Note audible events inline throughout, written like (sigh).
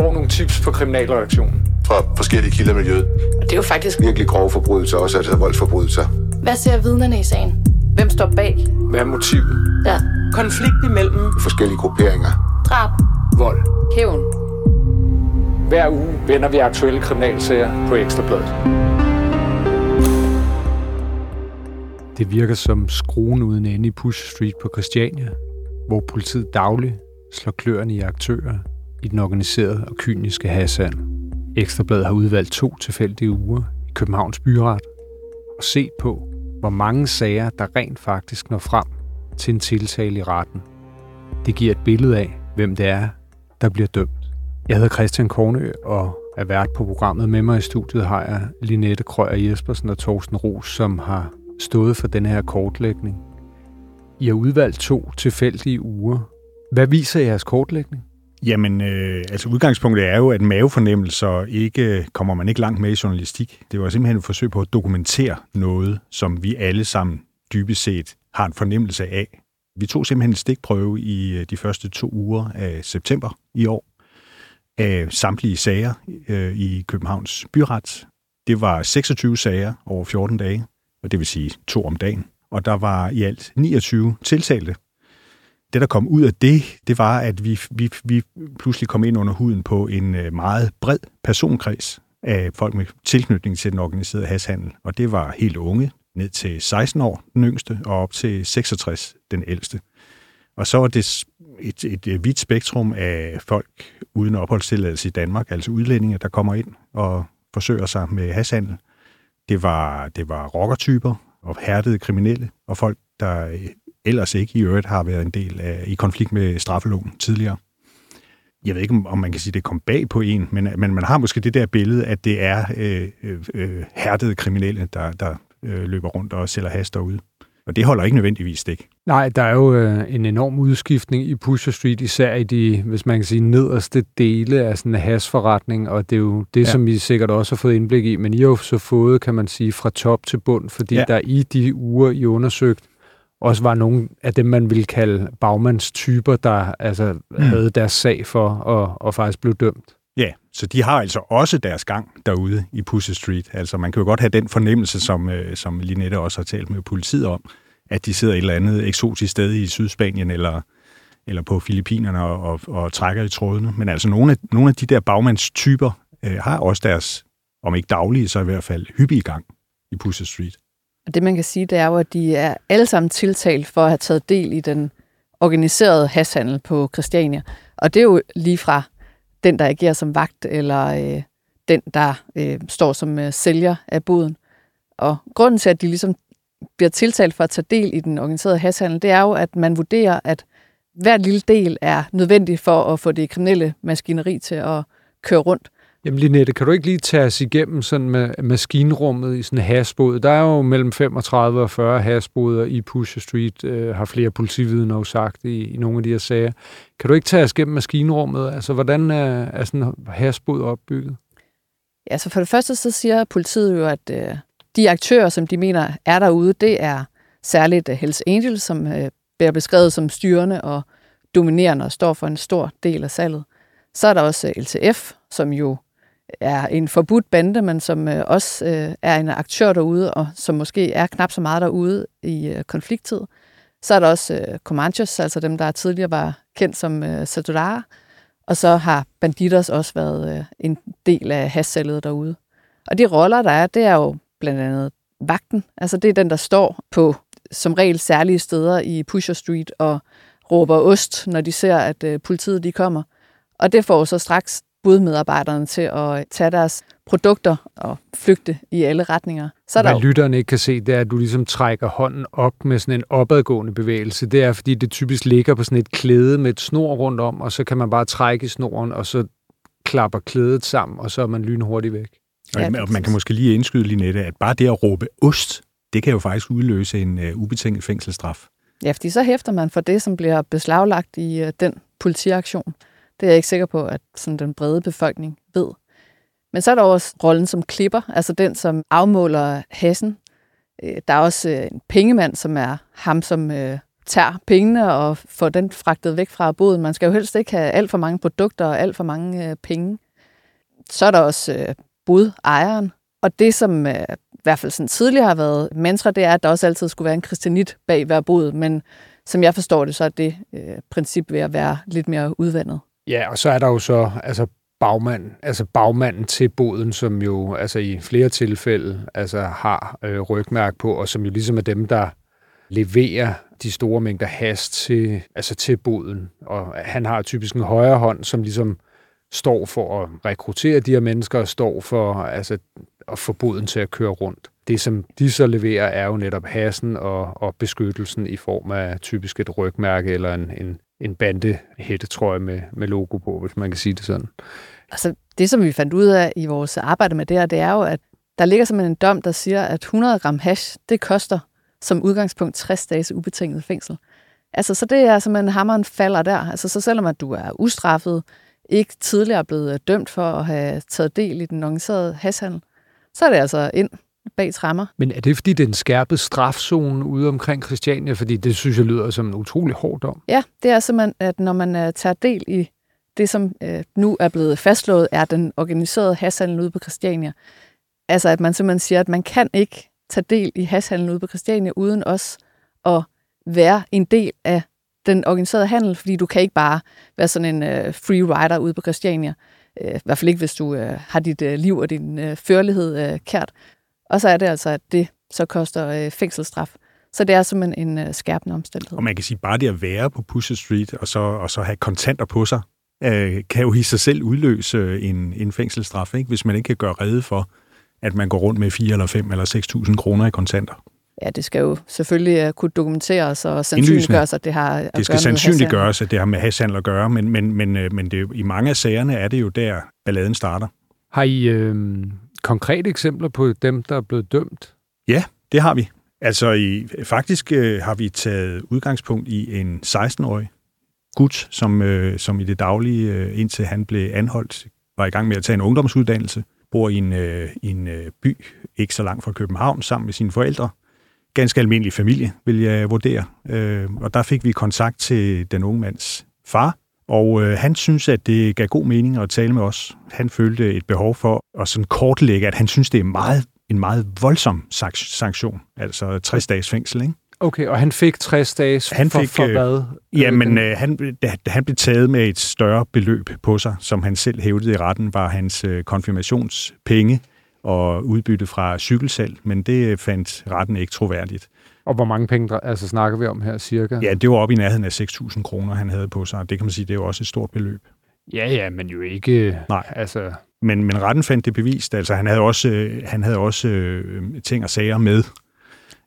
får nogle tips på kriminalreaktionen. Fra forskellige kilder i miljøet. Og det er jo faktisk Virkelig grove forbrydelser, også altså voldsforbrydelser. Hvad ser vidnerne i sagen? Hvem står bag? Hvad er motivet? Ja. Konflikt imellem Forskellige grupperinger. Drab. Vold. Hævn. Hver uge vender vi aktuelle kriminalsager på Ekstrabladet. Det virker som skruen uden ende i Push Street på Christiania, hvor politiet dagligt slår kløerne i aktører i den organiserede og kyniske hasand. Ekstrabladet har udvalgt to tilfældige uger i Københavns Byret og set på, hvor mange sager, der rent faktisk når frem til en tiltale i retten. Det giver et billede af, hvem det er, der bliver dømt. Jeg hedder Christian Kornø og er vært på programmet. Med mig i studiet har jeg Linette Krøyer Jespersen og Thorsten Ros, som har stået for den her kortlægning. I har udvalgt to tilfældige uger. Hvad viser jeres kortlægning? Jamen, øh, altså udgangspunktet er jo, at mavefornemmelser ikke øh, kommer man ikke langt med i journalistik. Det var simpelthen et forsøg på at dokumentere noget, som vi alle sammen dybest set har en fornemmelse af. Vi tog simpelthen en stikprøve i øh, de første to uger af september i år af samtlige sager øh, i Københavns Byret. Det var 26 sager over 14 dage, og det vil sige to om dagen. Og der var i alt 29 tiltalte. Det, der kom ud af det, det var, at vi, vi, vi pludselig kom ind under huden på en øh, meget bred personkreds af folk med tilknytning til den organiserede hashandel. Og det var helt unge, ned til 16 år, den yngste, og op til 66, den ældste. Og så var det et, et, et vidt spektrum af folk uden opholdstilladelse i Danmark, altså udlændinge, der kommer ind og forsøger sig med hashandel. Det var, det var rockertyper og hærdede kriminelle, og folk, der ellers ikke i øvrigt har været en del af i konflikt med straffeloven tidligere. Jeg ved ikke, om man kan sige, at det kom bag på en, men, men man har måske det der billede, at det er øh, øh, hærdede kriminelle, der, der øh, løber rundt og sælger has derude. Og det holder ikke nødvendigvis stik. Nej, der er jo øh, en enorm udskiftning i Pusher Street, især i de, hvis man kan sige, nederste dele af sådan en hasforretning, og det er jo det, ja. som I sikkert også har fået indblik i, men I har jo så fået, kan man sige, fra top til bund, fordi ja. der i de uger, I undersøgt, også var nogle af dem, man ville kalde bagmandstyper, der altså mm. havde deres sag for og, og faktisk blev dømt. Ja, så de har altså også deres gang derude i Pussy Street. Altså man kan jo godt have den fornemmelse, som, øh, som Linette også har talt med politiet om, at de sidder et eller andet eksotisk sted i Sydspanien eller, eller på Filippinerne og, og, og trækker i trådene. Men altså nogle af, nogle af de der bagmandstyper øh, har også deres, om ikke daglige, så i hvert fald hyppige gang i Pussy Street. Og det man kan sige, det er jo, at de er alle sammen tiltalt for at have taget del i den organiserede hashandel på Christiania. Og det er jo lige fra den, der agerer som vagt, eller øh, den, der øh, står som øh, sælger af boden. Og grunden til, at de ligesom bliver tiltalt for at tage del i den organiserede hashandel, det er jo, at man vurderer, at hver lille del er nødvendig for at få det kriminelle maskineri til at køre rundt. Jamen Linette, kan du ikke lige tage os igennem sådan med maskinrummet i sådan en hasbåd? Der er jo mellem 35 og 40 hasboder i Pusher Street, øh, har flere politividner jo sagt i, i nogle af de her sager. Kan du ikke tage os igennem maskinrummet? Altså, hvordan er, er sådan en hasbåd opbygget? Ja, så for det første så siger politiet jo, at øh, de aktører, som de mener er derude, det er særligt uh, Hells Angels, som øh, bliver beskrevet som styrende og dominerende og står for en stor del af salget. Så er der også øh, LTF, som jo er en forbudt bande, men som øh, også øh, er en aktør derude, og som måske er knap så meget derude i øh, konflikttid. Så er der også øh, Comanches, altså dem, der tidligere var kendt som øh, Satudara, og så har Banditers også været øh, en del af hassalget derude. Og de roller, der er, det er jo blandt andet vagten. Altså det er den, der står på som regel særlige steder i Pusher Street og råber ost, når de ser, at øh, politiet de kommer. Og det får så straks budmedarbejderne til at tage deres produkter og flygte i alle retninger. Så er Hvad der jo... lytterne ikke kan se, det er, at du ligesom trækker hånden op med sådan en opadgående bevægelse. Det er, fordi det typisk ligger på sådan et klæde med et snor rundt om, og så kan man bare trække i snoren, og så klapper klædet sammen, og så er man lynhurtigt væk. Ja, og man kan måske lige indskyde, Linette, at bare det at råbe ost, det kan jo faktisk udløse en uh, ubetinget fængselsstraf. Ja, fordi så hæfter man for det, som bliver beslaglagt i uh, den politiaktion. Det er jeg ikke sikker på, at sådan den brede befolkning ved. Men så er der også rollen som klipper, altså den, som afmåler hassen. Øh, der er også øh, en pengemand, som er ham, som øh, tager pengene og får den fragtet væk fra boden. Man skal jo helst ikke have alt for mange produkter og alt for mange øh, penge. Så er der også øh, bodejeren. Og det, som øh, i hvert fald sådan tidligere har været mantra, det er, at der også altid skulle være en kristianit bag hver bod. Men som jeg forstår det, så er det øh, princip ved at være lidt mere udvandet. Ja, og så er der jo så altså bagmand, altså bagmanden til boden, som jo altså i flere tilfælde altså har øh, rygmærk på, og som jo ligesom er dem, der leverer de store mængder hast til, altså til boden. Og han har typisk en højre hånd, som ligesom står for at rekruttere de her mennesker, og står for altså, at få boden til at køre rundt. Det, som de så leverer, er jo netop hassen og, og beskyttelsen i form af typisk et rygmærke eller en, en, en bande hættetrøje med, med logo på, hvis man kan sige det sådan. Altså, det, som vi fandt ud af i vores arbejde med det her, det er jo, at der ligger simpelthen en dom, der siger, at 100 gram hash, det koster som udgangspunkt 60 dages ubetinget fængsel. Altså, så det er simpelthen hammeren falder der. Altså, så selvom at du er ustraffet, ikke tidligere blevet dømt for at have taget del i den organiserede hashhandel, så er det altså ind bag trammer. Men er det, fordi det er en skærpet strafzone ude omkring Christiania? Fordi det synes jeg lyder som en utrolig hård dom. Ja, det er simpelthen, at når man uh, tager del i det, som uh, nu er blevet fastslået, er den organiserede hashhandel ude på Christiania. Altså, at man simpelthen siger, at man kan ikke tage del i hashhandlen ude på Christiania, uden også at være en del af den organiserede handel, fordi du kan ikke bare være sådan en uh, free rider ude på Christiania. Uh, I hvert fald ikke, hvis du uh, har dit uh, liv og din uh, førlighed uh, kært. Og så er det altså, at det så koster uh, fængselsstraf. Så det er simpelthen en uh, skærpende omstændighed. Og man kan sige, bare det at være på Pusher Street, og så, og så have kontanter på sig, uh, kan jo i sig selv udløse en, en fængselsstraf, ikke? hvis man ikke kan gøre rede for, at man går rundt med 4 eller 5 eller 6.000 kroner i kontanter. Ja, det skal jo selvfølgelig uh, kunne dokumenteres og sandsynliggøres, at det har at Det skal sandsynliggøres, at det har med hashhandel at gøre, men, men, men, men det, i mange af sagerne er det jo der, balladen starter. Har I øh, konkrete eksempler på dem, der er blevet dømt? Ja, det har vi. Altså i, faktisk øh, har vi taget udgangspunkt i en 16-årig gut, som, øh, som i det daglige, øh, indtil han blev anholdt, var i gang med at tage en ungdomsuddannelse, bor i en, øh, en øh, by, ikke så langt fra København, sammen med sine forældre. Ganske almindelig familie, vil jeg vurdere. Øh, og der fik vi kontakt til den unge mands far, og øh, han synes, at det gav god mening at tale med os. Han følte et behov for at sådan kortlægge, at han synes, det er meget, en meget voldsom sanktion, altså 60 dages fængsel, ikke? Okay, og han fik 60 dages han fik, for, for hvad? Ja, men øh, han, da han blev taget med et større beløb på sig, som han selv hævdede i retten, var hans øh, konfirmationspenge og udbytte fra cykelsalg, men det fandt retten ikke troværdigt. Og hvor mange penge altså, snakker vi om her cirka? Ja, det var op i nærheden af 6.000 kroner, han havde på sig. Det kan man sige, det er jo også et stort beløb. Ja, ja, men jo ikke... Nej. Altså... Men, men retten fandt det bevist. Altså, han havde også, øh, han havde også øh, ting og sager med.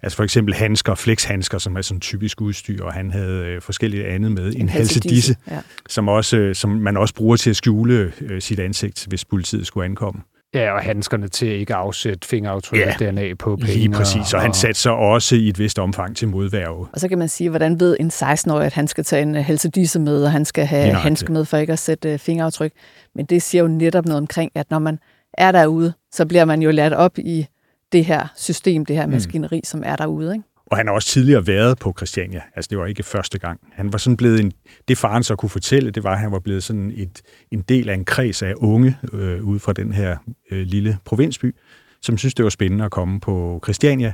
Altså for eksempel handsker, flexhandsker, som er sådan typisk udstyr, og han havde øh, forskellige andet med. En, en halsedisse, ja. som, også, øh, som man også bruger til at skjule øh, sit ansigt, hvis politiet skulle ankomme. Ja, og handskerne til ikke at afsætte fingeraftryk ja, DNA på penge. lige præcis. Og, og han satte sig også i et vist omfang til modværge. Og så kan man sige, hvordan ved en 16-årig, at han skal tage en helsedisse med, og han skal have handsker med for ikke at sætte fingeraftryk. Men det siger jo netop noget omkring, at når man er derude, så bliver man jo lært op i det her system, det her mm. maskineri, mm. som er derude. Ikke? Og han har også tidligere været på Christiania. Altså, det var ikke første gang. Han var sådan blevet en... Det faren så kunne fortælle, det var, at han var blevet sådan et, en del af en kreds af unge øh, ude fra den her øh, lille provinsby, som synes, det var spændende at komme på Christiania.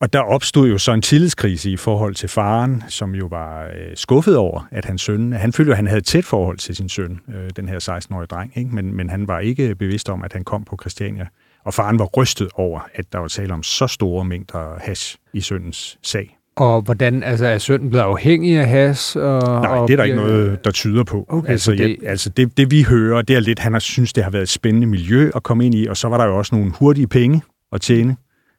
Og der opstod jo så en tillidskrise i forhold til faren, som jo var øh, skuffet over, at hans søn... Han følte at han havde et tæt forhold til sin søn, øh, den her 16-årige dreng, ikke? Men, men han var ikke bevidst om, at han kom på Christiania. Og faren var rystet over, at der var tale om så store mængder hash i søndens sag. Og hvordan, altså er sønnen blevet afhængig af has? Og, Nej, og det er der ikke noget, der tyder på. Okay, altså, det... Ja, altså det, det vi hører, det er lidt, han har synes, det har været et spændende miljø at komme ind i, og så var der jo også nogle hurtige penge at tjene.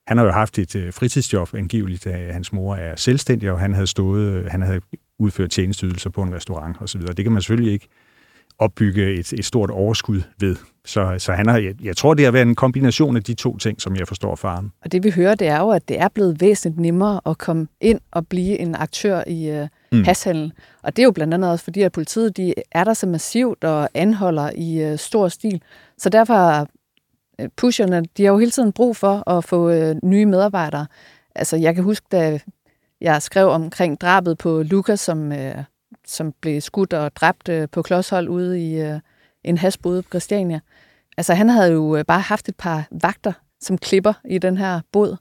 Han har jo haft et uh, fritidsjob, angiveligt, at hans mor er selvstændig, og han havde stået, han havde udført tjenesteydelser på en restaurant osv. Det kan man selvfølgelig ikke opbygge et, et stort overskud ved. Så, så han har, jeg, jeg tror, det har været en kombination af de to ting, som jeg forstår faren. Og det vi hører, det er jo, at det er blevet væsentligt nemmere at komme ind og blive en aktør i uh, mm. hashandel. Og det er jo blandt andet også fordi, at politiet de er der så massivt og anholder i uh, stor stil. Så derfor uh, pusherne, de har jo hele tiden brug for at få uh, nye medarbejdere. Altså jeg kan huske, da jeg skrev omkring drabet på Lukas, som, øh, som blev skudt og dræbt øh, på klodshold ude i øh, en hasbod på Christiania. Altså han havde jo øh, bare haft et par vagter som klipper i den her båd.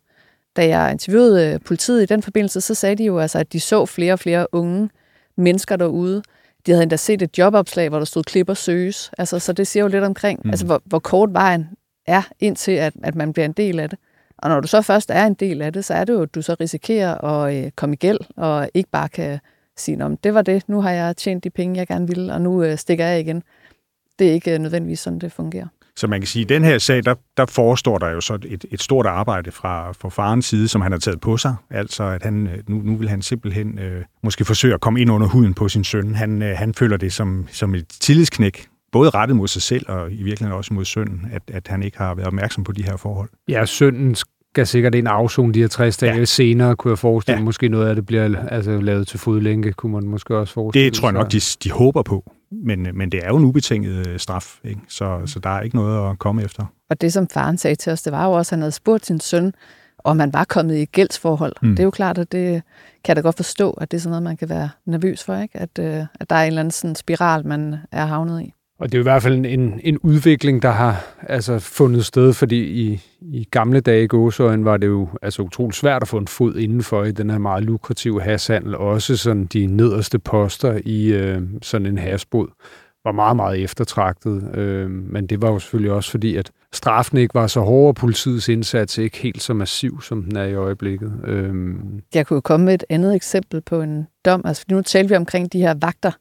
Da jeg interviewede øh, politiet i den forbindelse, så sagde de jo altså, at de så flere og flere unge mennesker derude. De havde endda set et jobopslag, hvor der stod klipper søges. Altså, så det siger jo lidt omkring, mm. altså, hvor, hvor kort vejen er, indtil at, at man bliver en del af det. Og når du så først er en del af det, så er det jo, at du så risikerer at øh, komme i gæld, og ikke bare kan sige, om det var det, nu har jeg tjent de penge, jeg gerne ville, og nu øh, stikker jeg igen. Det er ikke øh, nødvendigvis sådan, det fungerer. Så man kan sige, at i den her sag, der, der forestår der jo så et, et stort arbejde fra, fra farens side, som han har taget på sig. Altså, at han, øh, nu, nu vil han simpelthen øh, måske forsøge at komme ind under huden på sin søn. Han, øh, han føler det som, som et tillidsknæk, både rettet mod sig selv og i virkeligheden også mod sønnen, at, at han ikke har været opmærksom på de her forhold. Ja, sønnen skal sikkert ind afzone de her 60 dage ja. senere, kunne jeg forestille ja. Måske noget af det bliver altså, lavet til fodlænke, kunne man måske også forestille Det tror jeg nok, de, de håber på. Men, men det er jo en ubetinget øh, straf, ikke? Så, så der er ikke noget at komme efter. Og det, som faren sagde til os, det var jo også, at han havde spurgt sin søn, om man var kommet i gældsforhold. Mm. Det er jo klart, at det kan jeg da godt forstå, at det er sådan noget, man kan være nervøs for, ikke? At, øh, at der er en eller anden sådan spiral, man er havnet i. Og det er jo i hvert fald en, en udvikling, der har altså, fundet sted, fordi i, i gamle dage i gåsøjen var det jo altså, utroligt svært at få en fod indenfor i den her meget lukrative hashandel. Også sådan de nederste poster i øh, sådan en hasbod var meget, meget eftertragtet. Øh, men det var jo selvfølgelig også fordi, at straffen ikke var så hård, og politiets indsats ikke helt så massiv, som den er i øjeblikket. Øh. Jeg kunne komme med et andet eksempel på en dom. Altså, nu talte vi omkring de her vagter,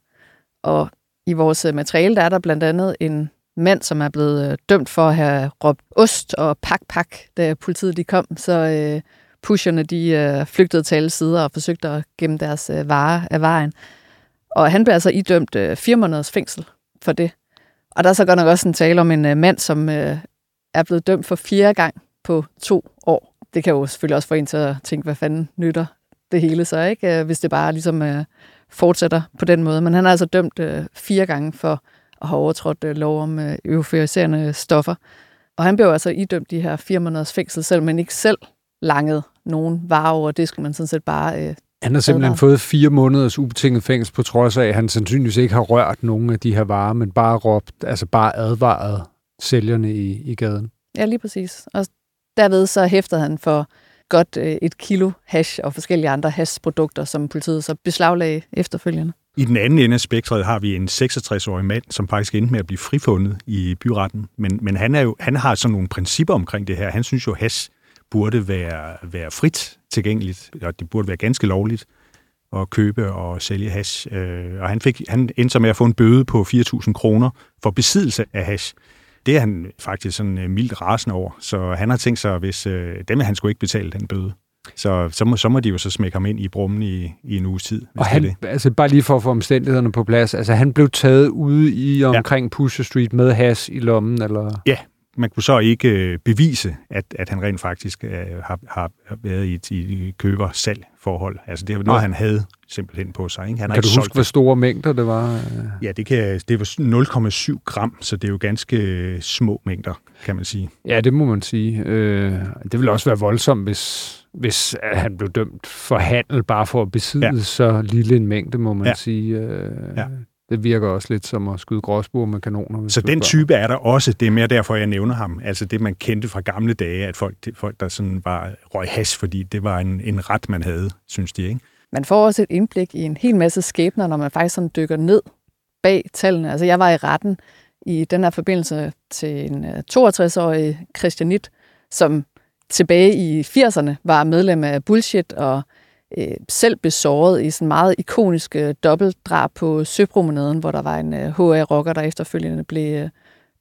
og i vores øh, materiale der er der blandt andet en mand, som er blevet øh, dømt for at have råbt ost og pak pak, da politiet de kom. Så øh, pusherne de øh, flygtede til alle sider og forsøgte at gemme deres øh, varer af vejen. Og han blev altså idømt øh, fire måneders fængsel for det. Og der er så godt nok også en tale om en øh, mand, som øh, er blevet dømt for fire gang på to år. Det kan jo selvfølgelig også få en til at tænke, hvad fanden nytter det hele så, ikke? Øh, hvis det bare ligesom øh, fortsætter på den måde. Men han er altså dømt øh, fire gange for at have overtrådt øh, lov om øh, euforiserende stoffer. Og han blev altså idømt de her fire måneders fængsel, selv men ikke selv langet nogen varer over. Det skulle man sådan set bare øh, han har simpelthen fået fire måneders ubetinget fængsel, på trods af, at han sandsynligvis ikke har rørt nogen af de her varer, men bare råbt, altså bare advaret sælgerne i, i gaden. Ja, lige præcis. Og derved så hæftede han for godt øh, et kilo hash og forskellige andre hashprodukter, som politiet så beslaglagde efterfølgende. I den anden ende af spektret har vi en 66-årig mand, som faktisk endte med at blive frifundet i byretten. Men, men han, er jo, han har sådan nogle principper omkring det her. Han synes jo, at hash burde være, være frit tilgængeligt, og det burde være ganske lovligt at købe og sælge hash. Øh, og han, fik, han endte så med at få en bøde på 4.000 kroner for besiddelse af hash. Det er han faktisk sådan øh, mildt rasende over. Så han har tænkt sig, hvis øh, dem han skulle ikke betale den bøde. Så, så, må, så må de jo så smække ham ind i brummen i, i en uges tid. Og han, det. altså bare lige for at få omstændighederne på plads, altså han blev taget ude i omkring ja. Pusher Street med has i lommen, eller? Ja, man kunne så ikke øh, bevise, at, at han rent faktisk øh, har, har været i et, i køber-salg forhold. Altså det var noget, han havde simpelthen på sig. Ikke? Han kan du huske, hvor store mængder det var? Ja, det, kan, det var 0,7 gram, så det er jo ganske øh, små mængder, kan man sige. Ja, det må man sige. Øh, det ville også være voldsomt, hvis, hvis han blev dømt for handel bare for at besidde ja. så lille en mængde, må man ja. sige. Øh, ja. Det virker også lidt som at skyde gråsbord med kanoner. Så den type er der også. Det er mere derfor, jeg nævner ham. Altså det, man kendte fra gamle dage, at folk, folk der sådan bare røg has, fordi det var en, en ret, man havde, synes de, ikke? Man får også et indblik i en hel masse skæbner, når man faktisk sådan dykker ned bag tallene. Altså jeg var i retten i den her forbindelse til en 62-årig øh, Christianit, som tilbage i 80'erne var medlem af Bullshit og øh, selv besåret i sådan meget ikonisk øh, dobbeltdrab på Søpromenaden, hvor der var en øh, HA-rocker, der efterfølgende blev øh,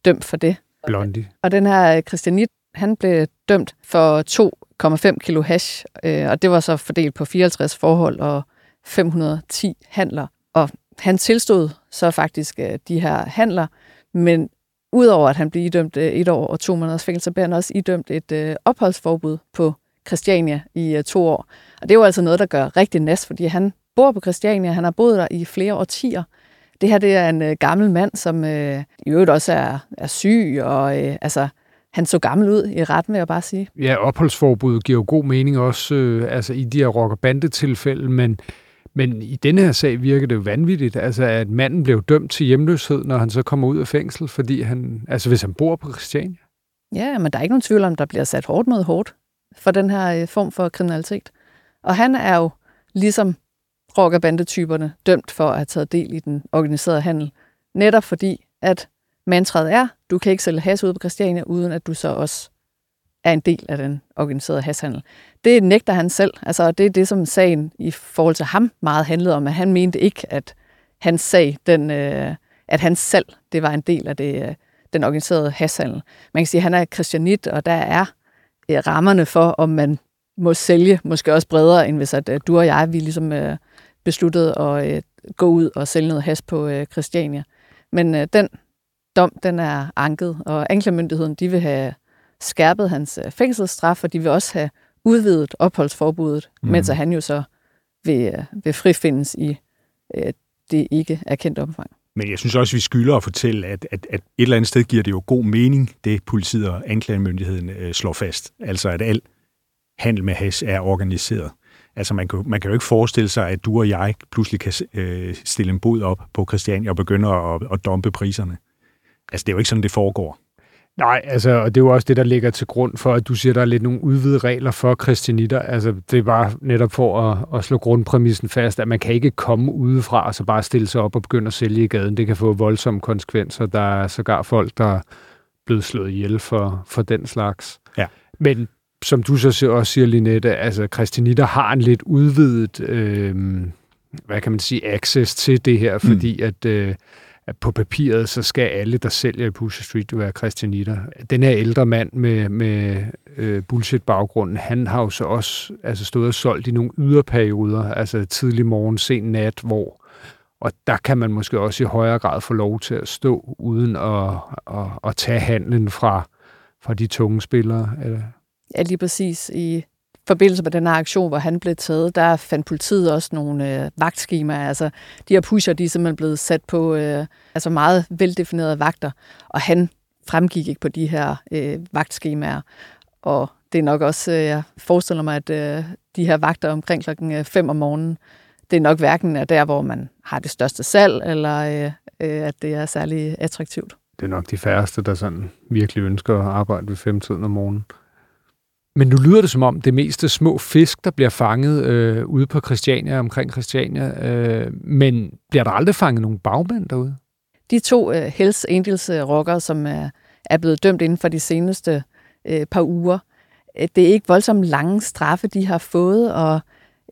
dømt for det. Blondie. Og den her øh, Christianit, han blev dømt for 2,5 kilo hash, øh, og det var så fordelt på 54 forhold og 510 handler. Og han tilstod så faktisk øh, de her handler, men udover at han blev idømt øh, et år og to måneders fængsel, blev han også idømt et øh, opholdsforbud på Christiania i øh, to år. Og det er jo altså noget, der gør rigtig næst, fordi han bor på Christiania, han har boet der i flere årtier. Det her det er en øh, gammel mand, som øh, i øvrigt også er, er syg, og øh, altså, han så gammel ud i retten, vil jeg bare sige. Ja, opholdsforbuddet giver jo god mening også øh, altså i de her rock- og bandetilfælde, men, men i denne her sag virker det jo vanvittigt, altså at manden blev dømt til hjemløshed, når han så kommer ud af fængsel, fordi han, altså hvis han bor på Christiania. Ja, men der er ikke nogen tvivl om, der bliver sat hårdt mod hårdt for den her øh, form for kriminalitet. Og han er jo ligesom rock- bandetyperne dømt for at have taget del i den organiserede handel, netop fordi, at mantraet er, du kan ikke sælge has ud på Christiania, uden at du så også er en del af den organiserede hashandel. Det nægter han selv. Altså, det er det, som sagen i forhold til ham meget handlede om, at han mente ikke, at hans sag, den, øh, at hans salg, det var en del af det, øh, den organiserede hashandel. Man kan sige, at han er kristianit, og der er rammerne for, om man må sælge, måske også bredere, end hvis at, øh, du og jeg, vi ligesom øh, besluttede at øh, gå ud og sælge noget has på øh, Christiania. Men øh, den dom, den er anket, og anklagemyndigheden, de vil have skærpet hans øh, fængselsstraf, og de vil også have udvidet opholdsforbuddet, mm. mens han jo så vil, øh, vil frifindes i øh, det ikke erkendte omfang. Men jeg synes også, vi skylder at fortælle, at, at, at et eller andet sted giver det jo god mening, det politiet og anklagemyndigheden øh, slår fast. Altså, at al handel med hash er organiseret. Altså, man kan, man kan jo ikke forestille sig, at du og jeg pludselig kan øh, stille en bod op på Christiania og begynde at, at dumpe priserne. Altså, det er jo ikke sådan, det foregår. Nej, altså, og det er jo også det, der ligger til grund for, at du siger, at der er lidt nogle udvidede regler for kristianitter. Altså, det er bare netop for at, at slå grundpræmissen fast, at man kan ikke komme udefra og så bare stille sig op og begynde at sælge i gaden. Det kan få voldsomme konsekvenser. Der er sågar folk, der er blevet slået ihjel for, for den slags. Ja. Men som du så også siger, Linette, altså kristianitter har en lidt udvidet, øh, hvad kan man sige, access til det her, fordi mm. at... Øh, at på papiret, så skal alle, der sælger i Pusher Street, jo være christianitter. Den her ældre mand med, med øh, bullshit-baggrunden, han har jo så også altså stået og solgt i nogle yderperioder, altså tidlig morgen, sen nat, hvor og der kan man måske også i højere grad få lov til at stå uden at, at, at tage handlen fra, fra de tunge spillere. Eller? Ja, lige præcis. I forbindelse med den her aktion, hvor han blev taget, der fandt politiet også nogle øh, vagtskemaer. Altså, de her pusher, de er simpelthen blevet sat på øh, altså meget veldefinerede vagter, og han fremgik ikke på de her øh, vagtskemaer. Og det er nok også, øh, jeg forestiller mig, at øh, de her vagter omkring klokken øh, 5 om morgenen, det er nok hverken der, hvor man har det største salg, eller øh, øh, at det er særlig attraktivt. Det er nok de færreste, der sådan virkelig ønsker at arbejde ved femtiden om morgenen. Men nu lyder det som om, det meste små fisk, der bliver fanget øh, ude på Christiania, omkring Christiania. Øh, men bliver der aldrig fanget nogen bagmænd derude? De to øh, Hells Angels øh, rockere, som er, er blevet dømt inden for de seneste øh, par uger, øh, det er ikke voldsomt lange straffe, de har fået, og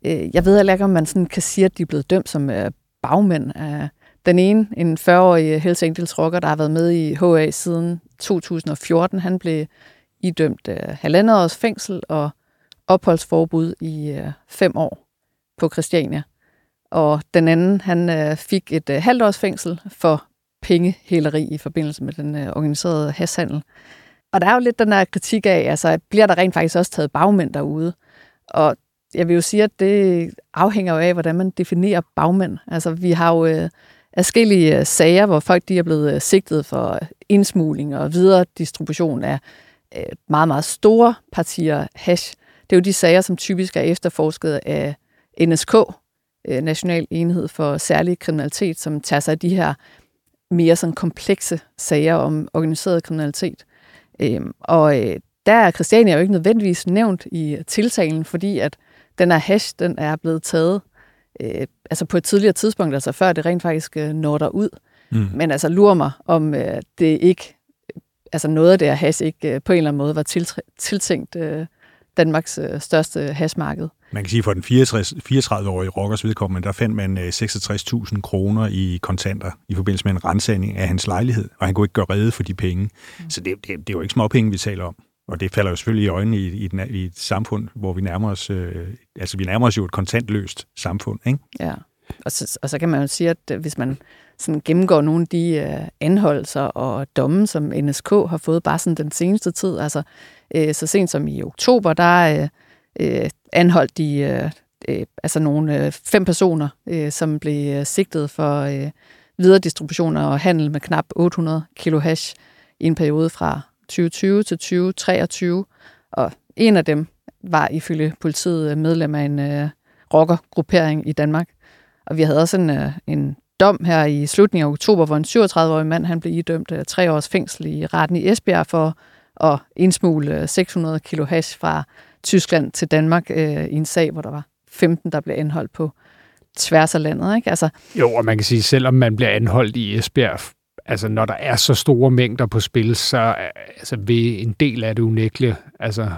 øh, jeg ved heller ikke, om man sådan kan sige, at de er blevet dømt som øh, bagmænd. Øh, den ene, en 40-årig øh, Hells Angels rocker, der har været med i HA siden 2014, han blev idømt øh, halvandet års fængsel og opholdsforbud i øh, fem år på Christiania. Og den anden, han øh, fik et øh, halvt års fængsel for pengehæleri i forbindelse med den øh, organiserede hashandel. Og der er jo lidt den her kritik af, altså bliver der rent faktisk også taget bagmænd derude? Og jeg vil jo sige, at det afhænger jo af, hvordan man definerer bagmænd. Altså vi har jo øh, forskellige øh, sager, hvor folk de er blevet øh, sigtet for indsmugling og videre distribution af meget, meget store partier hash. Det er jo de sager, som typisk er efterforsket af NSK, øh, National Enhed for Særlig Kriminalitet, som tager sig af de her mere sådan komplekse sager om organiseret kriminalitet. Øhm, og øh, der er Christiania jo ikke nødvendigvis nævnt i tiltalen, fordi at den her hash, den er blevet taget øh, altså på et tidligere tidspunkt, altså før det rent faktisk øh, når der ud. Mm. Men altså lurer mig, om øh, det ikke altså noget af det her hash ikke øh, på en eller anden måde var tiltænkt øh, Danmarks øh, største hashmarked. Man kan sige, at for den 34-årige rockers vedkommende, der fandt man 66.000 kroner i kontanter i forbindelse med en rensagning af hans lejlighed, og han kunne ikke gøre redde for de penge. Mm. Så det, det, det er jo ikke små penge, vi taler om. Og det falder jo selvfølgelig i øjnene i, i, den, i et samfund, hvor vi nærmer os, øh, altså vi nærmer os jo et kontantløst samfund, ikke? Ja, og så, og så kan man jo sige, at hvis man sådan gennemgår nogle af de øh, anholdelser og domme, som NSK har fået bare sådan den seneste tid. Altså, øh, så sent som i oktober, der øh, øh, anholdt de øh, øh, altså nogle øh, fem personer, øh, som blev øh, sigtet for øh, videre distribution og handel med knap 800 kilo hash i en periode fra 2020 til 2023, og en af dem var ifølge politiet medlem af en øh, rockergruppering i Danmark. Og vi havde også en, øh, en dom her i slutningen af oktober, hvor en 37-årig mand han blev idømt øh, tre års fængsel i retten i Esbjerg for at indsmule 600 kilo hash fra Tyskland til Danmark øh, i en sag, hvor der var 15, der blev anholdt på tværs af landet. Ikke? Altså, jo, og man kan sige, selvom man bliver anholdt i Esbjerg, altså når der er så store mængder på spil, så altså, vil en del af det unægteligt altså,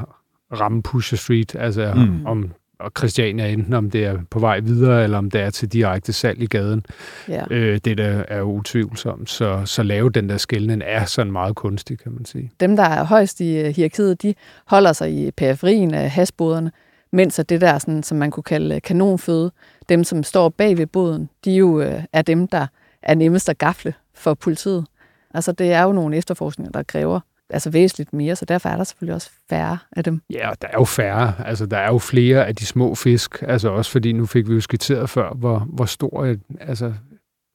ramme Pusher Street, altså mm. om og Christiania, enten om det er på vej videre, eller om det er til direkte salg i gaden. Ja. Øh, det der er utvivlsomt. Så, så lave den der skældning er sådan meget kunstig, kan man sige. Dem, der er højst i øh, hierarkiet, de holder sig i periferien af hasboderne, mens at det der, sådan, som man kunne kalde kanonføde, dem, som står bag ved boden, de jo øh, er dem, der er nemmest at gafle for politiet. Altså, det er jo nogle efterforskninger, der kræver altså væsentligt mere, så derfor er der selvfølgelig også færre af dem. Ja, og der er jo færre. Altså, der er jo flere af de små fisk, altså også fordi nu fik vi jo skitseret før, hvor, hvor stor et, altså,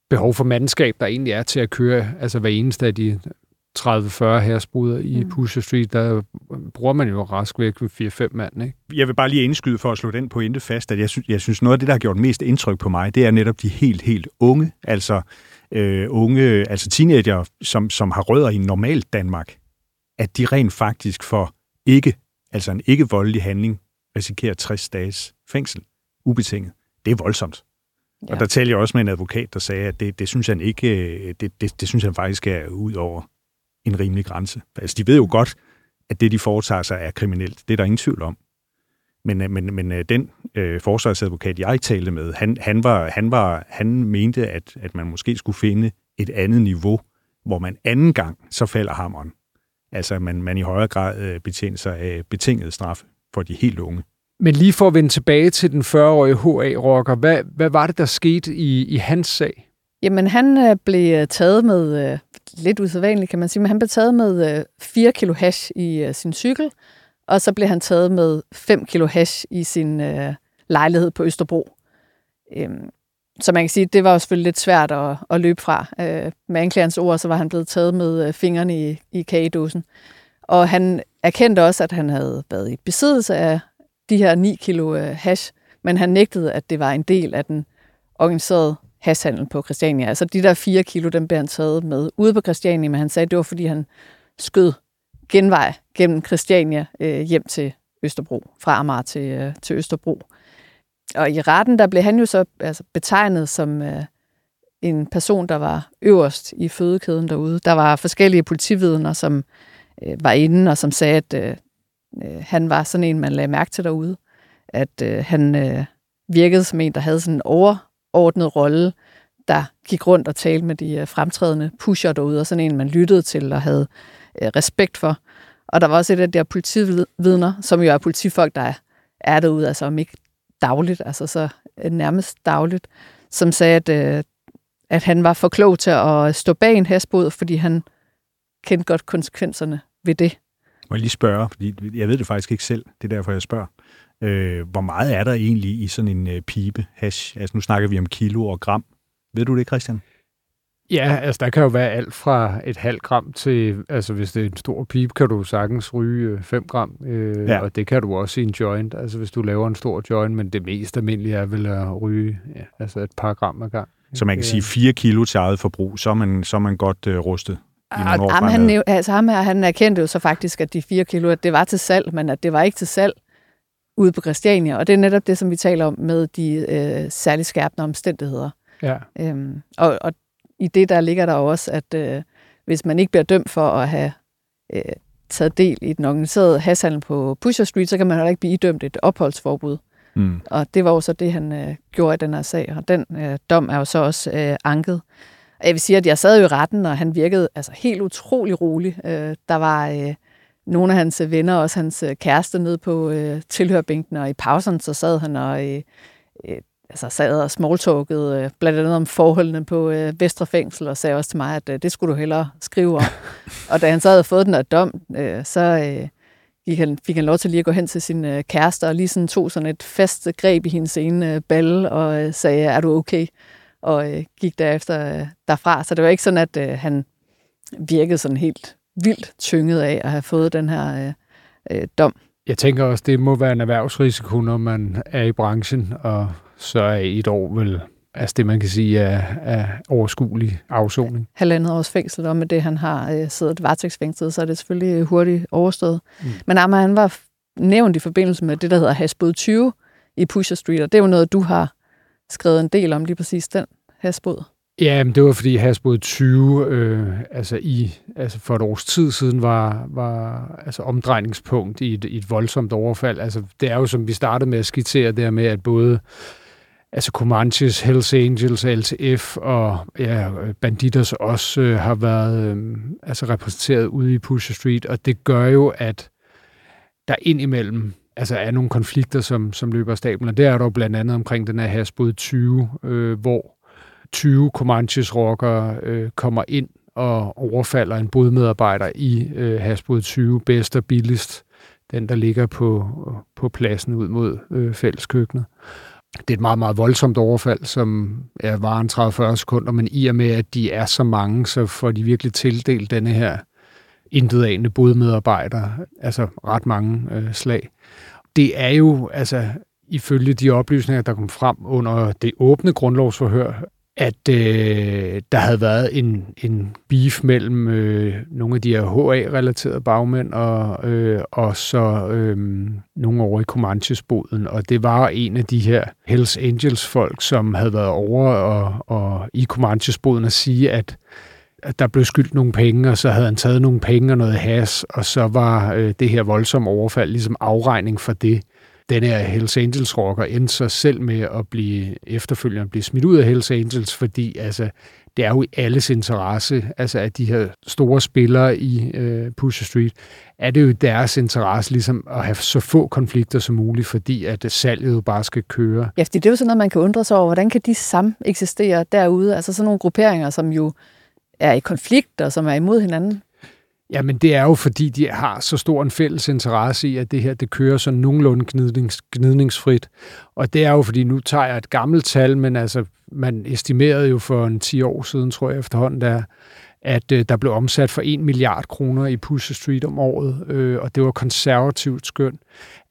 behov for mandskab, der egentlig er til at køre altså hver eneste af de 30-40 herspruder i mm. Pusher Street, der bruger man jo rask væk med 4-5 mand. Ikke? Jeg vil bare lige indskyde for at slå den pointe fast, at jeg synes, jeg synes noget af det, der har gjort mest indtryk på mig, det er netop de helt, helt unge, altså øh, unge, altså teenager, som, som har rødder i normalt Danmark at de rent faktisk for ikke, altså en ikke voldelig handling, risikerer 60 dages fængsel, ubetinget. Det er voldsomt. Ja. Og der talte jeg også med en advokat, der sagde, at det, det synes han ikke, det, det, det synes han faktisk er ud over en rimelig grænse. Altså, de ved jo godt, at det, de foretager sig, er kriminelt. Det er der ingen tvivl om. Men, øh, men, men øh, den øh, forsvarsadvokat, jeg talte med, han, han, var, han, var, han mente, at, at man måske skulle finde et andet niveau, hvor man anden gang så falder hammeren. Altså, man, man i højere grad øh, betjener sig af betinget straf for de helt unge. Men lige for at vende tilbage til den 40-årige HA-rocker, hvad, hvad var det, der skete i, i hans sag? Jamen, han øh, blev taget med, øh, lidt usædvanligt kan man sige, men han blev taget med øh, 4 kilo hash i øh, sin cykel, og så blev han taget med 5 kilo hash i sin øh, lejlighed på Østerbro. Øhm, så man kan sige, det var jo selvfølgelig lidt svært at, at løbe fra. Øh, med anklagerens ord, så var han blevet taget med øh, fingrene i, i kagedåsen. Og han erkendte også, at han havde været i besiddelse af de her 9 kilo øh, hash, men han nægtede, at det var en del af den organiserede hashhandel på Christiania. Altså de der 4 kilo, dem blev han taget med ude på Christiania, men han sagde, at det var, fordi han skød genvej gennem Christiania øh, hjem til Østerbro, fra Amager til, øh, til Østerbro. Og i retten, der blev han jo så altså, betegnet som øh, en person, der var øverst i fødekæden derude. Der var forskellige politividner, som øh, var inde og som sagde, at øh, øh, han var sådan en, man lagde mærke til derude. At øh, han øh, virkede som en, der havde sådan en overordnet rolle, der gik rundt og talte med de øh, fremtrædende pusher derude, og sådan en, man lyttede til og havde øh, respekt for. Og der var også et af de her politividner, som jo er politifolk, der er derude, altså om ikke dagligt, altså så øh, nærmest dagligt, som sagde, at, øh, at han var for klog til at stå bag en hestbod, fordi han kendte godt konsekvenserne ved det. Må jeg lige spørge, fordi jeg ved det faktisk ikke selv, det er derfor, jeg spørger. Øh, hvor meget er der egentlig i sådan en øh, pibe hash? Altså nu snakker vi om kilo og gram. Ved du det, Christian? Ja, altså der kan jo være alt fra et halvt gram til, altså hvis det er en stor pip, kan du sagtens ryge 5 gram, øh, ja. og det kan du også i en joint, altså hvis du laver en stor joint, men det mest almindelige er vel at ryge ja, altså et par gram ad gang. Så man kan sige 4 kilo til eget forbrug, så er man, så er man godt uh, rustet. Ah, jamen, han, altså, ham her, han erkendte jo så faktisk, at de 4 kilo, at det var til salg, men at det var ikke til salg ude på Christiania. Og det er netop det, som vi taler om med de øh, særligt skærpende omstændigheder. Ja. Øhm, og, og i det der ligger der også, at øh, hvis man ikke bliver dømt for at have øh, taget del i den organiserede hashandel på Pusher Street, så kan man heller ikke blive idømt et opholdsforbud. Mm. Og det var jo så det, han øh, gjorde i den her sag, og den øh, dom er jo så også øh, anket. Jeg vil sige, at jeg sad jo i retten, og han virkede altså helt utrolig rolig. Øh, der var øh, nogle af hans venner, også hans øh, kæreste, nede på øh, tilhørbænken, og i pausen så sad han og øh, øh, altså sad og smalltalkede øh, blandt andet om forholdene på øh, Vestre Fængsel, og sagde også til mig, at øh, det skulle du hellere skrive om. (laughs) og da han så havde fået den der dom, øh, så øh, gik han, fik han lov til lige at gå hen til sin øh, kæreste, og lige sådan tog sådan et fast greb i hendes ene øh, balle, og øh, sagde, er du okay? Og øh, gik derefter øh, derfra. Så det var ikke sådan, at øh, han virkede sådan helt vildt tynget af at have fået den her øh, øh, dom. Jeg tænker også, det må være en erhvervsrisiko, når man er i branchen, og så er et år vel altså det, man kan sige er, er overskuelig afsoning. Halvandet års fængsel, og med det, han har øh, siddet varetægtsfængslet, så er det selvfølgelig hurtigt overstået. Mm. Men Amma, han var nævnt i forbindelse med det, der hedder Hasbod 20 i Pusher Street, og det er jo noget, du har skrevet en del om, lige præcis den hasbod. Ja, men det var fordi Hasbod 20, øh, altså, i, altså for et års tid siden, var, var altså omdrejningspunkt i et, i et voldsomt overfald. Altså, det er jo, som vi startede med at skitsere, det med, at både altså Comanches, Hells Angels, LTF og ja, Banditers også øh, har været øh, altså repræsenteret ude i Pusher Street, og det gør jo, at der indimellem altså er nogle konflikter, som, som løber af stablen, og det er der jo blandt andet omkring den her Hasbod 20, øh, hvor 20 Comanches rockere øh, kommer ind og overfalder en bodmedarbejder i øh, Hasbod 20, bedst og billigst, den der ligger på, på pladsen ud mod øh, fælleskøkkenet. Det er et meget, meget voldsomt overfald, som er varer 30-40 sekunder, men i og med, at de er så mange, så får de virkelig tildelt denne her intetanende bodmedarbejder, altså ret mange øh, slag. Det er jo, altså ifølge de oplysninger, der kom frem under det åbne grundlovsforhør, at øh, der havde været en, en beef mellem øh, nogle af de her HA-relaterede bagmænd og, øh, og så øh, nogle over i Comanches-boden. Og det var en af de her Hells Angels-folk, som havde været over og, og i Comanches-boden at sige, at at der blev skyldt nogle penge, og så havde han taget nogle penge og noget has, og så var øh, det her voldsomme overfald ligesom afregning for det den her Hells Angels rocker endte sig selv med at blive efterfølgende blive smidt ud af Hells Angels, fordi altså, det er jo i alles interesse, altså at de her store spillere i øh, Pusher Street, er det jo deres interesse ligesom at have så få konflikter som muligt, fordi at salget jo bare skal køre. Ja, fordi det er jo sådan noget, man kan undre sig over, hvordan kan de sammen eksistere derude? Altså sådan nogle grupperinger, som jo er i konflikt og som er imod hinanden. Jamen det er jo fordi, de har så stor en fælles interesse i, at det her det kører så nogenlunde gnidnings, gnidningsfrit. Og det er jo fordi, nu tager jeg et gammelt tal, men altså man estimerede jo for en 10 år siden, tror jeg efterhånden, der, at øh, der blev omsat for 1 milliard kroner i Pusher Street om året, øh, og det var konservativt skøn.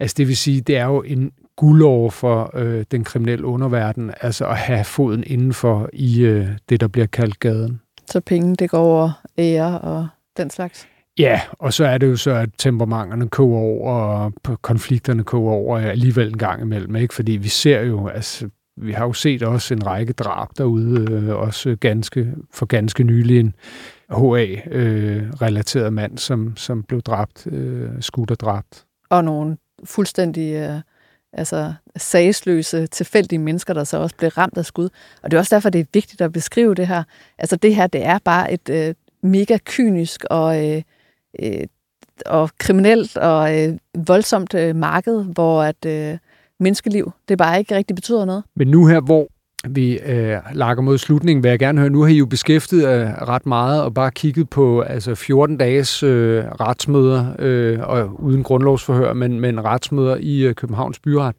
Altså det vil sige, det er jo en guldår for øh, den kriminelle underverden, altså at have foden indenfor i øh, det, der bliver kaldt gaden. Så penge, det går over ære og den slags? Ja, og så er det jo så, at temperamenterne koger over, og konflikterne koger over alligevel en gang imellem, ikke? Fordi vi ser jo, altså, vi har jo set også en række drab derude, øh, også ganske, for ganske nylig en HA-relateret øh, mand, som, som blev dræbt, øh, skudt og dræbt. Og nogle fuldstændig øh, altså, sagsløse, tilfældige mennesker, der så også blev ramt af skud. Og det er også derfor, det er vigtigt at beskrive det her. Altså det her, det er bare et øh, mega kynisk og... Øh, øh, og kriminelt og øh, voldsomt øh, marked, hvor at øh, menneskeliv, det bare ikke rigtig betyder noget. Men nu her, hvor vi øh, lakker mod slutningen, vil jeg gerne høre, nu har I jo beskæftiget øh, ret meget og bare kigget på altså 14 dages øh, retsmøder, øh, og uden grundlovsforhør, men, men retsmøder i øh, Københavns Byret.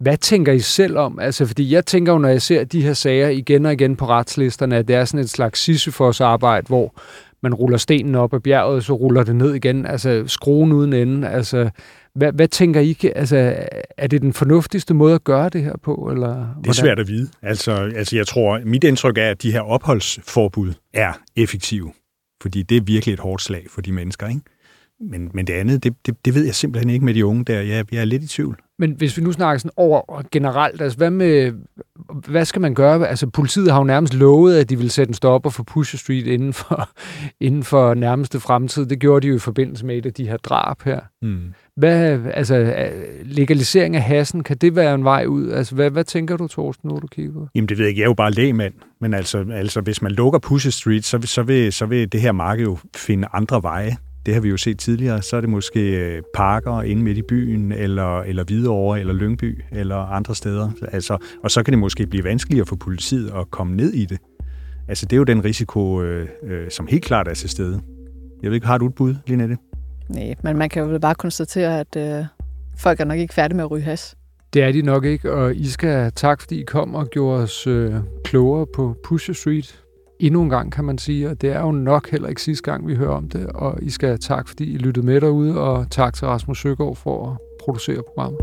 Hvad tænker I selv om? Altså, fordi jeg tænker jo, når jeg ser de her sager igen og igen på retslisterne, at det er sådan et slags Sisyfos arbejde, hvor man ruller stenen op ad bjerget, så ruller det ned igen. Altså skruen uden ende. Altså, hvad, hvad tænker I? Altså, er det den fornuftigste måde at gøre det her på? Eller hvordan? det er svært at vide. Altså, altså, jeg tror, mit indtryk er, at de her opholdsforbud er effektive. Fordi det er virkelig et hårdt slag for de mennesker, ikke? Men, men det andet, det, det, det ved jeg simpelthen ikke med de unge der. Jeg, jeg er lidt i tvivl. Men hvis vi nu snakker sådan over generelt, altså hvad, med, hvad skal man gøre? Altså politiet har jo nærmest lovet, at de vil sætte en stopper for Pusher Street inden for, (laughs) inden for nærmeste fremtid. Det gjorde de jo i forbindelse med et af de her drab her. Mm. Hvad, altså, legalisering af hassen, kan det være en vej ud? Altså, hvad, hvad tænker du, Torsten, når du kigger? Jamen, det ved jeg ikke. Jeg er jo bare lægmand. Men altså, altså hvis man lukker Pusher Street, så, så, vil, så vil det her marked jo finde andre veje det har vi jo set tidligere, så er det måske øh, parker inde midt i byen, eller, eller Hvidovre, eller Lyngby, eller andre steder. Altså, og så kan det måske blive vanskeligere for politiet at komme ned i det. Altså, det er jo den risiko, øh, øh, som helt klart er til stede. Jeg ved ikke, har du et bud, Linette? Nej, men man kan jo bare konstatere, at øh, folk er nok ikke færdige med at ryge has. Det er de nok ikke, og I skal tak, fordi I kom og gjorde os øh, klogere på Pusher Street endnu en gang, kan man sige, og det er jo nok heller ikke sidste gang, vi hører om det, og I skal have tak, fordi I lyttede med derude, og tak til Rasmus Søgaard for at producere programmet.